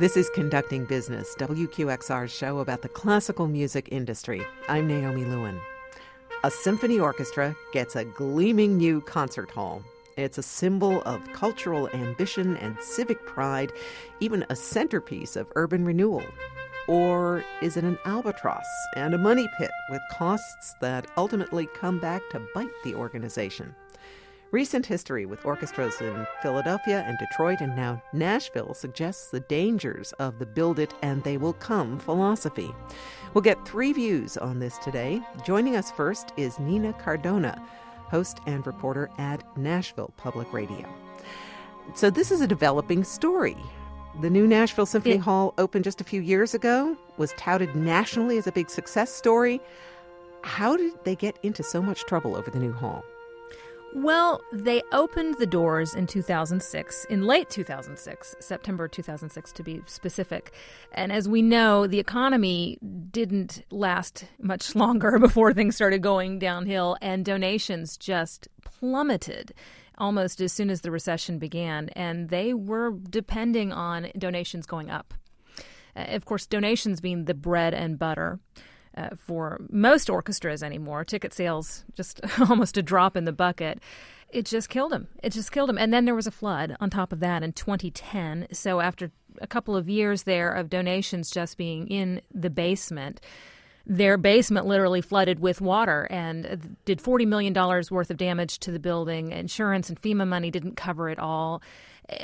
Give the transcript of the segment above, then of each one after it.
This is Conducting Business, WQXR's show about the classical music industry. I'm Naomi Lewin. A symphony orchestra gets a gleaming new concert hall. It's a symbol of cultural ambition and civic pride, even a centerpiece of urban renewal. Or is it an albatross and a money pit with costs that ultimately come back to bite the organization? Recent history with orchestras in Philadelphia and Detroit and now Nashville suggests the dangers of the build it and they will come philosophy. We'll get three views on this today. Joining us first is Nina Cardona, host and reporter at Nashville Public Radio. So, this is a developing story. The new Nashville Symphony yeah. Hall opened just a few years ago, was touted nationally as a big success story. How did they get into so much trouble over the new hall? Well, they opened the doors in 2006, in late 2006, September 2006 to be specific. And as we know, the economy didn't last much longer before things started going downhill, and donations just plummeted almost as soon as the recession began. And they were depending on donations going up. Uh, of course, donations being the bread and butter uh, for most orchestras anymore. Ticket sales just almost a drop in the bucket. It just killed him. It just killed him. And then there was a flood on top of that in 2010. So after a couple of years there of donations just being in the basement, their basement literally flooded with water and did $40 million worth of damage to the building. Insurance and FEMA money didn't cover it all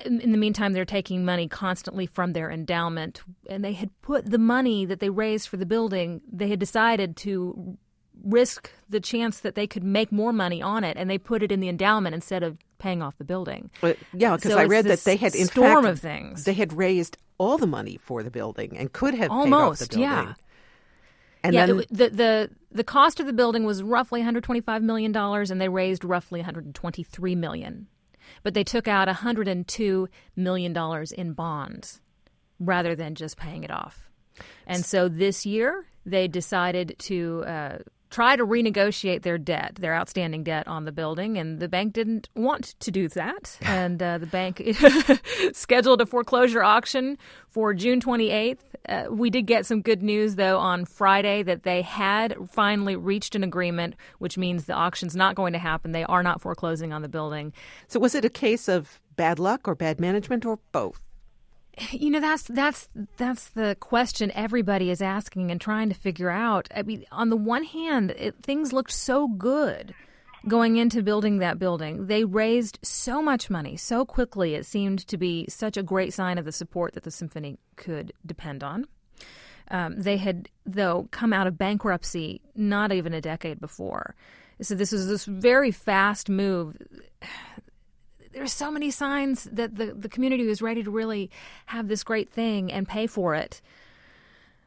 in the meantime, they're taking money constantly from their endowment, and they had put the money that they raised for the building, they had decided to risk the chance that they could make more money on it, and they put it in the endowment instead of paying off the building. Yeah, because so I read that they had in storm fact, of things. They had raised all the money for the building and could have almost, paid off the building. yeah. And yeah, then, it, the the the cost of the building was roughly 125 million dollars, and they raised roughly 123 million but they took out $102 million in bonds rather than just paying it off. And so this year, they decided to uh, try to renegotiate their debt, their outstanding debt on the building, and the bank didn't want to do that. And uh, the bank scheduled a foreclosure auction for June 28th. Uh, we did get some good news, though, on Friday that they had finally reached an agreement, which means the auction's not going to happen. They are not foreclosing on the building. So, was it a case of bad luck or bad management or both? You know that's that's that's the question everybody is asking and trying to figure out. I mean on the one hand it, things looked so good going into building that building. They raised so much money so quickly it seemed to be such a great sign of the support that the symphony could depend on. Um, they had though come out of bankruptcy not even a decade before. So this was this very fast move there's so many signs that the, the community was ready to really have this great thing and pay for it.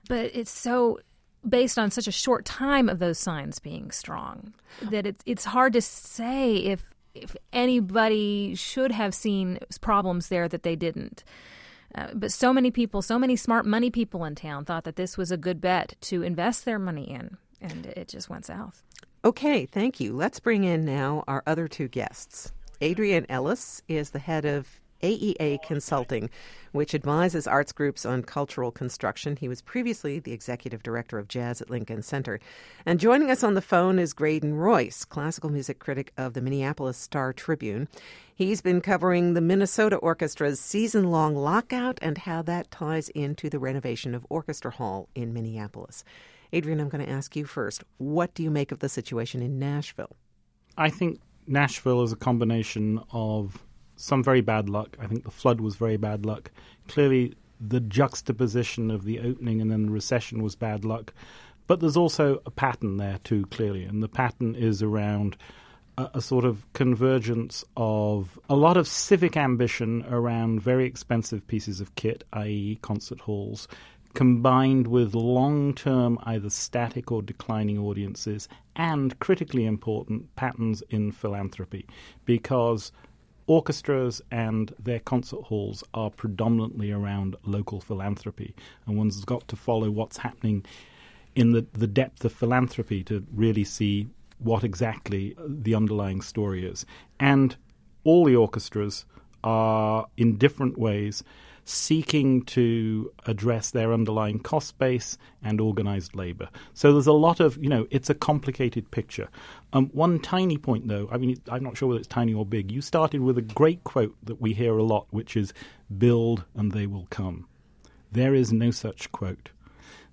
But it's so based on such a short time of those signs being strong that it's it's hard to say if if anybody should have seen problems there that they didn't. Uh, but so many people, so many smart money people in town thought that this was a good bet to invest their money in, and it just went south. Okay, thank you. Let's bring in now our other two guests. Adrian Ellis is the head of AEA Consulting, which advises arts groups on cultural construction. He was previously the executive director of jazz at Lincoln Center. And joining us on the phone is Graydon Royce, classical music critic of the Minneapolis Star Tribune. He's been covering the Minnesota Orchestra's season long lockout and how that ties into the renovation of Orchestra Hall in Minneapolis. Adrian, I'm going to ask you first. What do you make of the situation in Nashville? I think Nashville is a combination of some very bad luck. I think the flood was very bad luck. Clearly, the juxtaposition of the opening and then the recession was bad luck. But there's also a pattern there too, clearly, and the pattern is around a, a, sort of convergence of a lot of civic ambition around very expensive pieces of kit, i.e., concert halls, combined with long term, either static or declining audiences, and critically important, patterns in philanthropy. Because orchestras and their concert halls are predominantly around local philanthropy, and one's got to follow what's happening in the, the depth of philanthropy to really see what exactly the underlying story is. And all the orchestras are, in different ways, seeking to address their underlying cost base and organized labor. So there's a lot of, you know, it's a complicated picture. Um, one tiny point, though, I mean, I'm not sure whether it's tiny or big. You started with a great quote that we hear a lot, which is build and they will come. There is no such quote.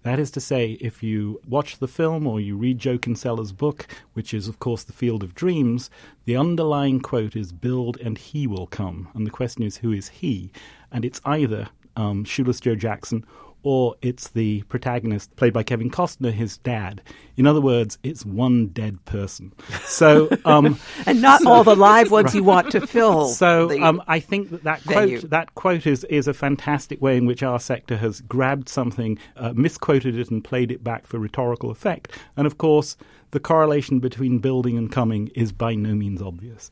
That is to say, if you watch the film or you read Joe Kinsella's book, which is, of course, The Field of Dreams, the underlying quote is build and he will come. And the question is, who is he? And it's either um, Shoeless Joe Jackson or it's the protagonist played by Kevin Costner, his dad. In other words, it's one dead person. So, um, and not so, all the live ones right. you want to fill. So, um, I think that that venue. quote that quote is is a fantastic way in which our sector has grabbed something, uh, misquoted it, and played it back for rhetorical effect. And of course, the correlation between building and coming is by no means obvious.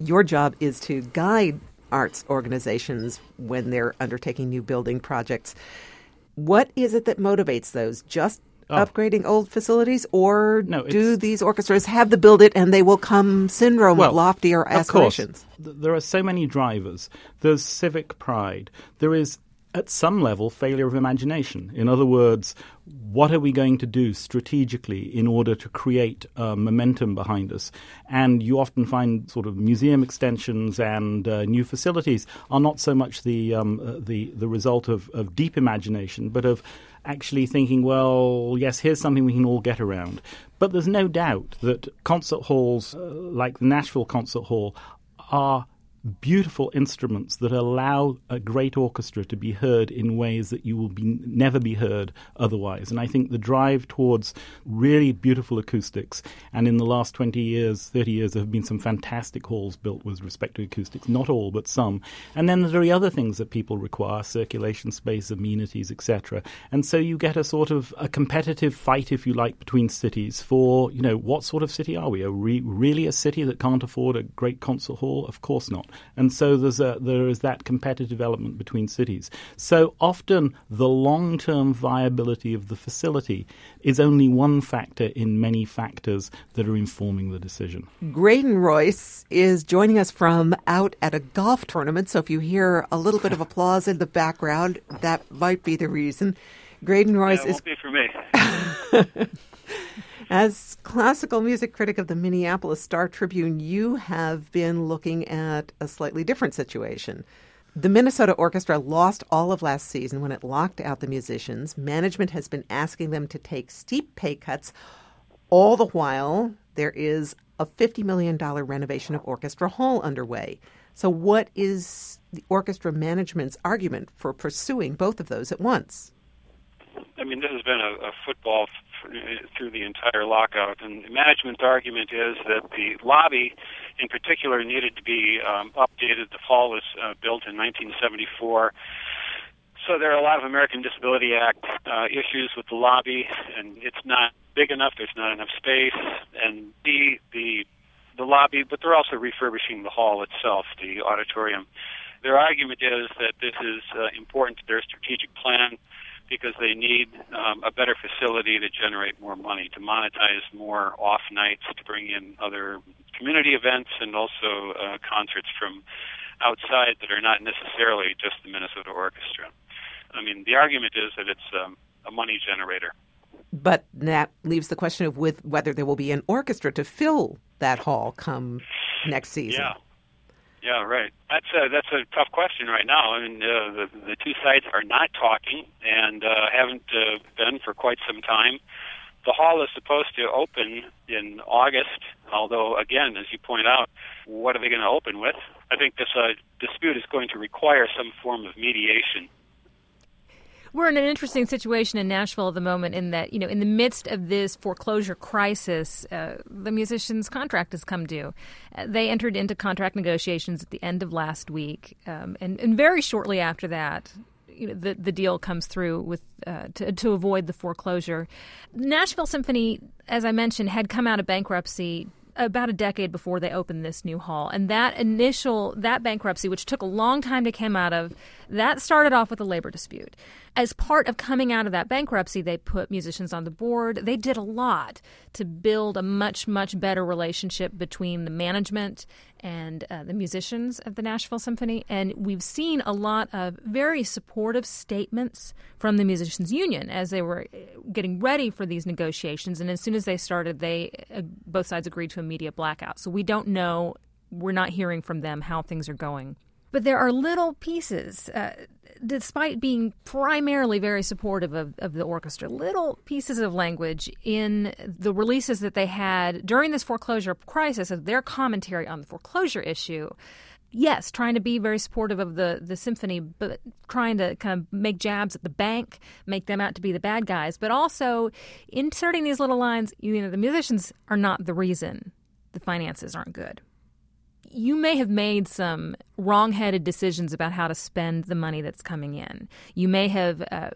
Your job is to guide arts organizations when they're undertaking new building projects. What is it that motivates those? Just Oh. upgrading old facilities, or no, do these orchestras have the build it and they will come syndrome well, of loftier aspirations? Of course. There are so many drivers. There's civic pride. There is at some level, failure of imagination. In other words, what are we going to do strategically in order to create uh, momentum behind us? And you often find sort of museum extensions and uh, new facilities are not so much the um, uh, the the result of, of deep imagination, but of actually thinking, well, yes, here's something we can all get around. But there's no doubt that concert halls uh, like the Nashville Concert Hall are beautiful instruments that allow a great orchestra to be heard in ways that you will be never be heard otherwise. And I think the drive towards really beautiful acoustics, and in the last 20 years, 30 years, there have been some fantastic halls built with respect to acoustics, not all, but some. And then there are other things that people require, circulation space, amenities, etc. And so you get a sort of a competitive fight, if you like, between cities for, you know, what sort of city are we? Are we really a city that can't afford a great concert hall? Of course not and so there's a, there is that competitive element between cities. So often the long-term viability of the facility is only one factor in many factors that are informing the decision. Graydon Royce is joining us from out at a golf tournament. So if you hear a little bit of applause in the background, that might be the reason. Graydon Royce yeah, is. be for me. As classical music critic of the Minneapolis Star Tribune, you have been looking at a slightly different situation. The Minnesota Orchestra lost all of last season when it locked out the musicians. Management has been asking them to take steep pay cuts. All the while, there is a $50 million renovation of Orchestra Hall underway. So, what is the orchestra management's argument for pursuing both of those at once? I mean, this has been a, a football through the entire lockout. And management's argument is that the lobby, in particular, needed to be um, updated. The hall was uh, built in 1974. So there are a lot of American Disability Act uh, issues with the lobby, and it's not big enough. There's not enough space, and the the the lobby, but they're also refurbishing the hall itself, the auditorium. Their argument is that this is uh, important to their strategic plan because they need um, a better facility to generate more money, to monetize more off nights, to bring in other community events and also uh, concerts from outside that are not necessarily just the Minnesota Orchestra. I mean, the argument is that it's um, a money generator. But that leaves the question of with whether there will be an orchestra to fill that hall come next season. Yeah. Yeah, right. That's a that's a tough question right now. I mean, uh, the the two sides are not talking and uh, haven't uh, been for quite some time. The hall is supposed to open in August, although again, as you point out, what are they going to open with? I think this uh, dispute is going to require some form of mediation we're in an interesting situation in Nashville at the moment in that, you know, in the midst of this foreclosure crisis, uh, the musicians' contract has come due. Uh, they entered into contract negotiations at the end of last week, um, and, and very shortly after that, you know, the the deal comes through with uh, to to avoid the foreclosure. Nashville Symphony, as I mentioned, had come out of bankruptcy about a decade before they opened this new hall. And that initial that bankruptcy, which took a long time to come out of, That started off with a labor dispute. As part of coming out of that bankruptcy, they put musicians on the board. They did a lot to build a much, much better relationship between the management and uh, the musicians of the Nashville Symphony. And we've seen a lot of very supportive statements from the Musicians Union as they were uh, getting ready for these negotiations. And as soon as they started, they uh, both sides agreed to a media blackout. So we don't know, we're not hearing from them how things are going. But there are little pieces, uh, despite being primarily very supportive of, of the orchestra, little pieces of language in the releases that they had during this foreclosure crisis of their commentary on the foreclosure issue yes, trying to be very supportive of the, the symphony, but trying to kind of make jabs at the bank, make them out to be the bad guys, but also inserting these little lines, you know, the musicians are not the reason the finances aren't good you may have made some wrong-headed decisions about how to spend the money that's coming in. You may have uh,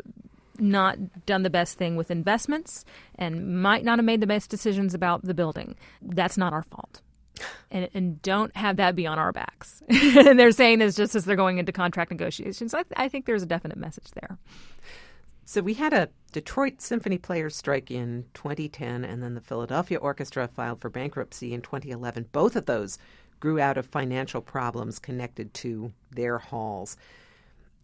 not done the best thing with investments and might not have made the best decisions about the building. That's not our fault. And, and don't have that be on our backs. and they're saying this just as they're going into contract negotiations. I, I think there's a definite message there. So we had a Detroit Symphony Players strike in 2010, and then the Philadelphia Orchestra filed for bankruptcy in 2011. Both of those grew out of financial problems connected to their halls.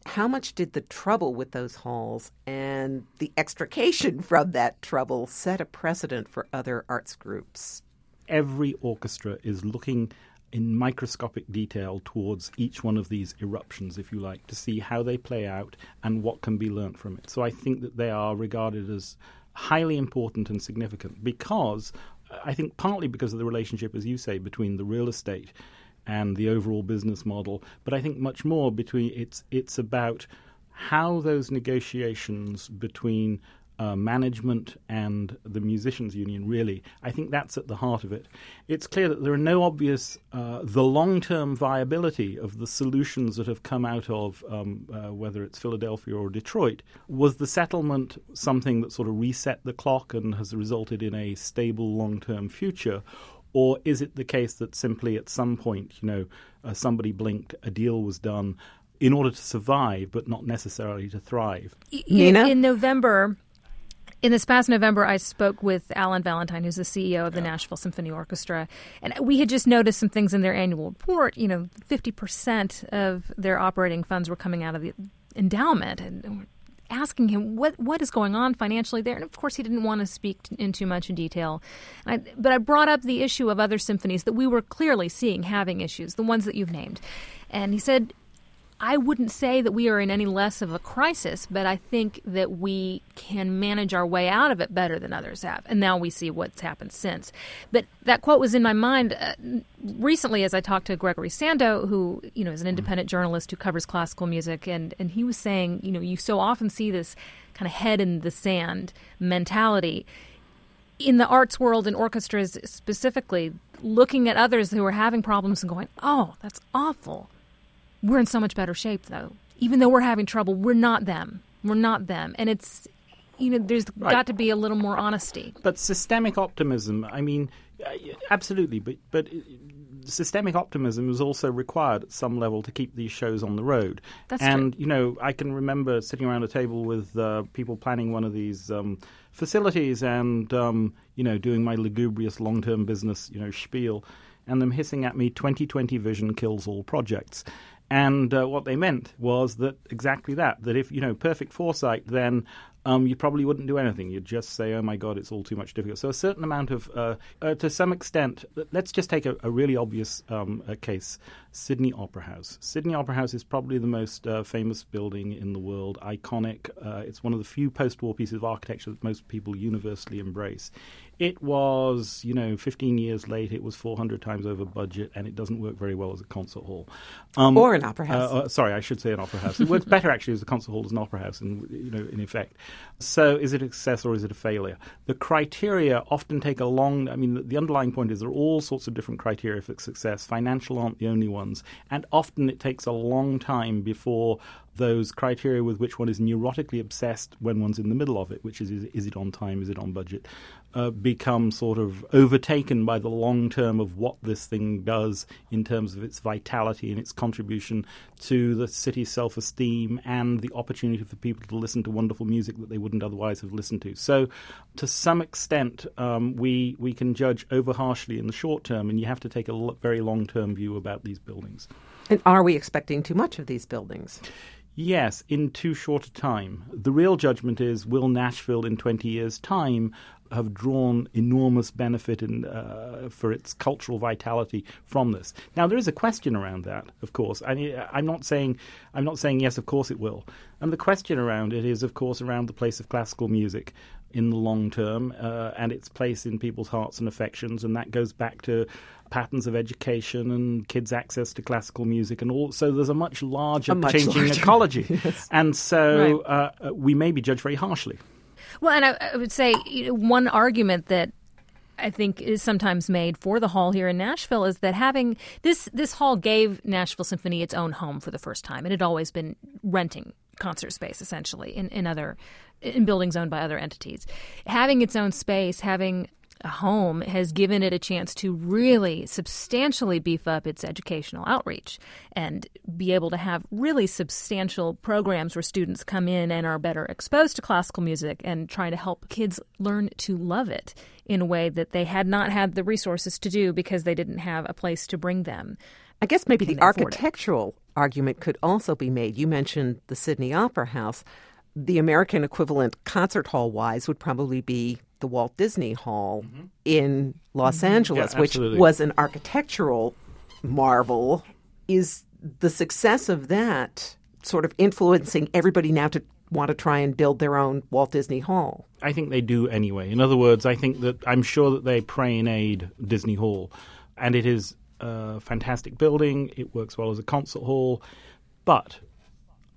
How much did the trouble with those halls and the extrication from that trouble set a precedent for other arts groups? Every orchestra is looking in microscopic detail towards each one of these eruptions, if you like, to see how they play out and what can be learnt from it. So I think that they are regarded as highly important and significant because I think partly because of the relationship, as you say, between the real estate and the overall business model, but I think much more between it's it's about how those negotiations between uh, management and the musicians union really i think that's at the heart of it it's clear that there are no obvious uh, the long-term viability of the solutions that have come out of um, uh, whether it's philadelphia or detroit was the settlement something that sort of reset the clock and has resulted in a stable long-term future or is it the case that simply at some point you know uh, somebody blinked a deal was done in order to survive, but not necessarily to thrive. Nina? In November, in this past November, I spoke with Alan Valentine, who's the CEO of the yeah. Nashville Symphony Orchestra, and we had just noticed some things in their annual report. You know, fifty percent of their operating funds were coming out of the endowment, and asking him what what is going on financially there. And of course, he didn't want to speak in too much in detail. I, but I brought up the issue of other symphonies that we were clearly seeing having issues, the ones that you've named, and he said I wouldn't say that we are in any less of a crisis, but I think that we can manage our way out of it better than others have. And now we see what's happened since. But that quote was in my mind uh, recently as I talked to Gregory Sandow, who you know is an independent journalist who covers classical music, and and he was saying, you know, you so often see this kind of head in the sand mentality in the arts world and orchestras specifically, looking at others who are having problems and going, "Oh, that's awful." We're in so much better shape, though. Even though we're having trouble, we're not them. We're not them. And it's, you know, there's right. got to be a little more honesty. But systemic optimism, I mean, uh, absolutely, but, but uh, systemic optimism is also required at some level to keep these shows on the road. That's and true. you know, I can remember sitting around a table with uh, people planning one of these um, facilities, and um, you know, doing my lugubrious long-term business, you know, spiel, and them hissing at me, "2020 vision kills all projects." And uh, what they meant was that exactly that, that if, you know, perfect foresight, then um, you probably wouldn't do anything. You'd just say, oh my God, it's all too much difficult. So a certain amount of, uh, uh, to some extent, let's just take a, a really obvious um, case Sydney Opera House. Sydney Opera House is probably the most uh, famous building in the world, iconic. Uh, it's one of the few post war pieces of architecture that most people universally embrace. It was, you know, 15 years late. It was 400 times over budget, and it doesn't work very well as a concert hall. Um, or an opera uh, house. Sorry, I should say an opera house. it works better actually as a concert hall as an opera house, in, you know, in effect. So, is it a success or is it a failure? The criteria often take a long. I mean, the, the underlying point is there are all sorts of different criteria for success. Financial aren't the only ones, and often it takes a long time before those criteria with which one is neurotically obsessed when one's in the middle of it, which is is, is it on time, is it on budget, uh, become sort of overtaken by the long term of what this thing does in terms of its vitality and its contribution to the city's self esteem and the opportunity for people to listen to wonderful music that they wouldn't otherwise have listened to. So, to some extent, um, we, we can judge over harshly in the short term, and you have to take a very long term view about these buildings. And are we expecting too much of these buildings? Yes, in too short a time. The real judgment is will Nashville in 20 years' time have drawn enormous benefit in, uh, for its cultural vitality from this. Now there is a question around that, of course. I, am not saying I'm not saying yes, of course it will. And the question around it is, of course, around the place of classical music in the long term uh, and its place in people's hearts and affections, and that goes back to patterns of education and kids' access to classical music, and all. So there's a much larger a much changing larger. ecology, yes. and so right. uh, we may be judged very harshly. Well, and I, I would say you know, one argument that I think is sometimes made for the hall here in Nashville is that having this this hall gave Nashville Symphony its own home for the first time. It had always been renting concert space essentially in, in other in buildings owned by other entities. Having its own space, having a home has given it a chance to really substantially beef up its educational outreach and be able to have really substantial programs where students come in and are better exposed to classical music and trying to help kids learn to love it in a way that they had not had the resources to do because they didn't have a place to bring them. I guess maybe the architectural argument could also be made. You mentioned the Sydney Opera House. The American equivalent concert hall wise would probably be the Walt Disney Hall mm-hmm. in Los mm-hmm. Angeles, yeah, which was an architectural marvel. Is the success of that sort of influencing everybody now to want to try and build their own Walt Disney Hall? I think they do anyway. In other words, I think that I'm sure that they pray and aid Disney Hall, and it is a fantastic building. It works well as a concert hall, but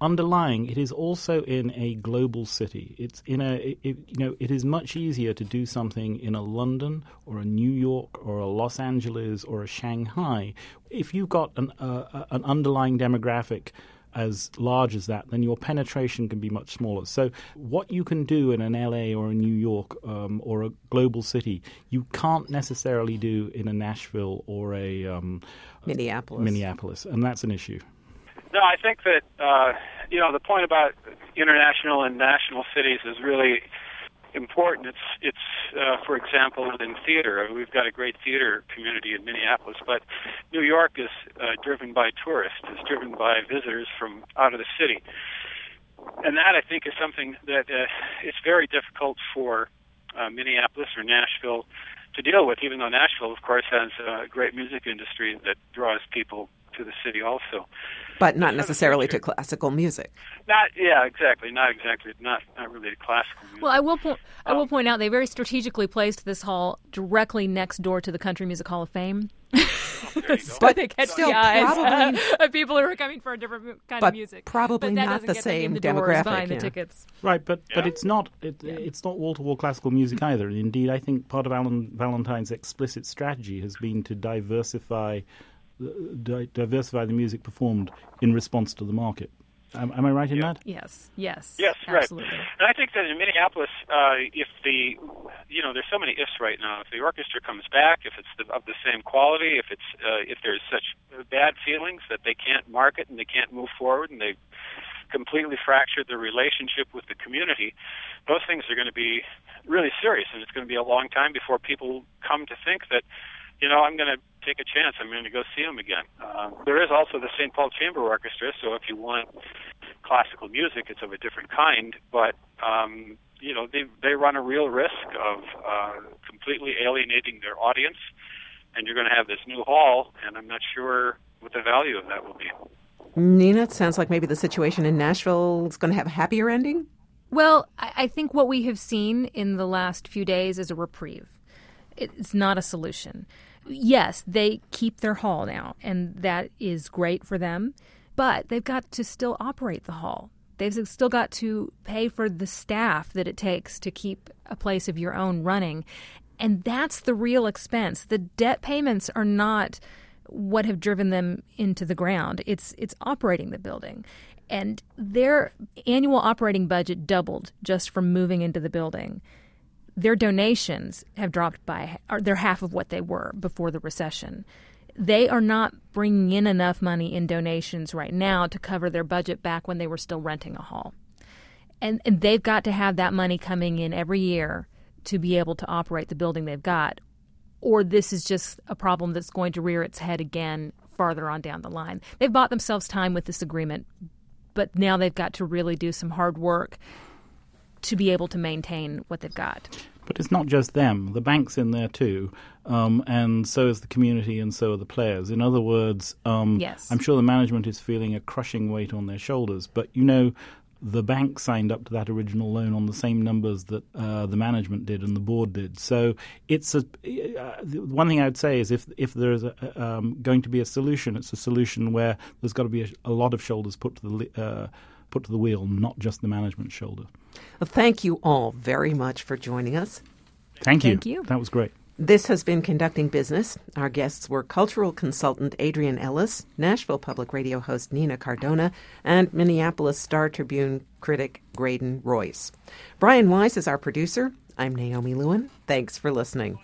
underlying, it is also in a global city. It's in a, it, you know, it is much easier to do something in a London or a New York or a Los Angeles or a Shanghai. If you've got an, uh, an underlying demographic as large as that, then your penetration can be much smaller. So, what you can do in an LA or a New York um, or a global city, you can't necessarily do in a Nashville or a um, Minneapolis. Minneapolis, and that's an issue. No, I think that uh, you know the point about international and national cities is really important. It's it's uh, for example in theater. We've got a great theater community in Minneapolis, but New York is uh, driven by tourists. It's driven by visitors from out of the city, and that I think is something that uh, it's very difficult for uh, Minneapolis or Nashville to deal with. Even though Nashville, of course, has a great music industry that draws people to the city also. But not necessarily to classical music. Not yeah, exactly. Not exactly. Not not really to classical music. Well, I will point. I will um, point out they very strategically placed this hall directly next door to the Country Music Hall of Fame. Oh, but they catch still the eyes probably, of people who are coming for a different kind but of music. Probably but not the same the demographic. Buying yeah. the tickets. Right, but Yeah. but it's not it, it's not wall to wall classical music either. And indeed, I think part of Alan Valentine's explicit strategy has been to diversify di- diversify the music performed in response to the market. Am, am I right in Yeah. that? Yes. Yes. Yes, absolutely. right. And I think that in Minneapolis, uh, if the, you know, there's so many ifs right now. If the orchestra comes back, if it's the, of the same quality, if it's uh, if there's such bad feelings that they can't market and they can't move forward and they completely fractured their relationship with the community, those things are going to be really serious, and it's going to be a long time before people come to think that, you know, I'm going to take a chance. I'm going to go see them again. Uh, there is also the St. Paul Chamber Orchestra, so if you want classical music, it's of a different kind, but um, you know they they run a real risk of uh, completely alienating their audience, and you're going to have this new hall, and I'm not sure what the value of that will be. Nina, it sounds like maybe the situation in Nashville is going to have a happier ending. Well, I I think what we have seen in the last few days is a reprieve. It's not a solution. Yes, they keep their hall now, and that is great for them, but they've got to still operate the hall. They've still got to pay for the staff that it takes to keep a place of your own running. And that's the real expense. The debt payments are not what have driven them into the ground. It's it's operating the building. And their annual operating budget doubled just from moving into the building. Their donations have dropped by, or they're half of what they were before the recession. They are not bringing in enough money in donations right now to cover their budget back when they were still renting a hall. And, and they've got to have that money coming in every year to be able to operate the building they've got, or this is just a problem that's going to rear its head again farther on down the line. They've bought themselves time with this agreement, but now they've got to really do some hard work to be able to maintain what they've got. But it's not just them. The bank's in there too, um, and so is the community, and so are the players. In other words, um, yes. I'm sure the management is feeling a crushing weight on their shoulders. But you know, the bank signed up to that original loan on the same numbers that uh, the management did and the board did. So it's a uh, one thing I would say is if if there is a, um, going to be a solution, it's a solution where there's got to be a, a lot of shoulders put to the uh, put to the wheel, not just the management shoulder. Well, thank you all very much for joining us. Thank you. Thank you. That was great. This has been Conducting Business. Our guests were cultural consultant Adrian Ellis, Nashville Public Radio host Nina Cardona, and Minneapolis Star Tribune critic Graydon Royce. Brian Wise is our producer. I'm Naomi Lewin. Thanks for listening.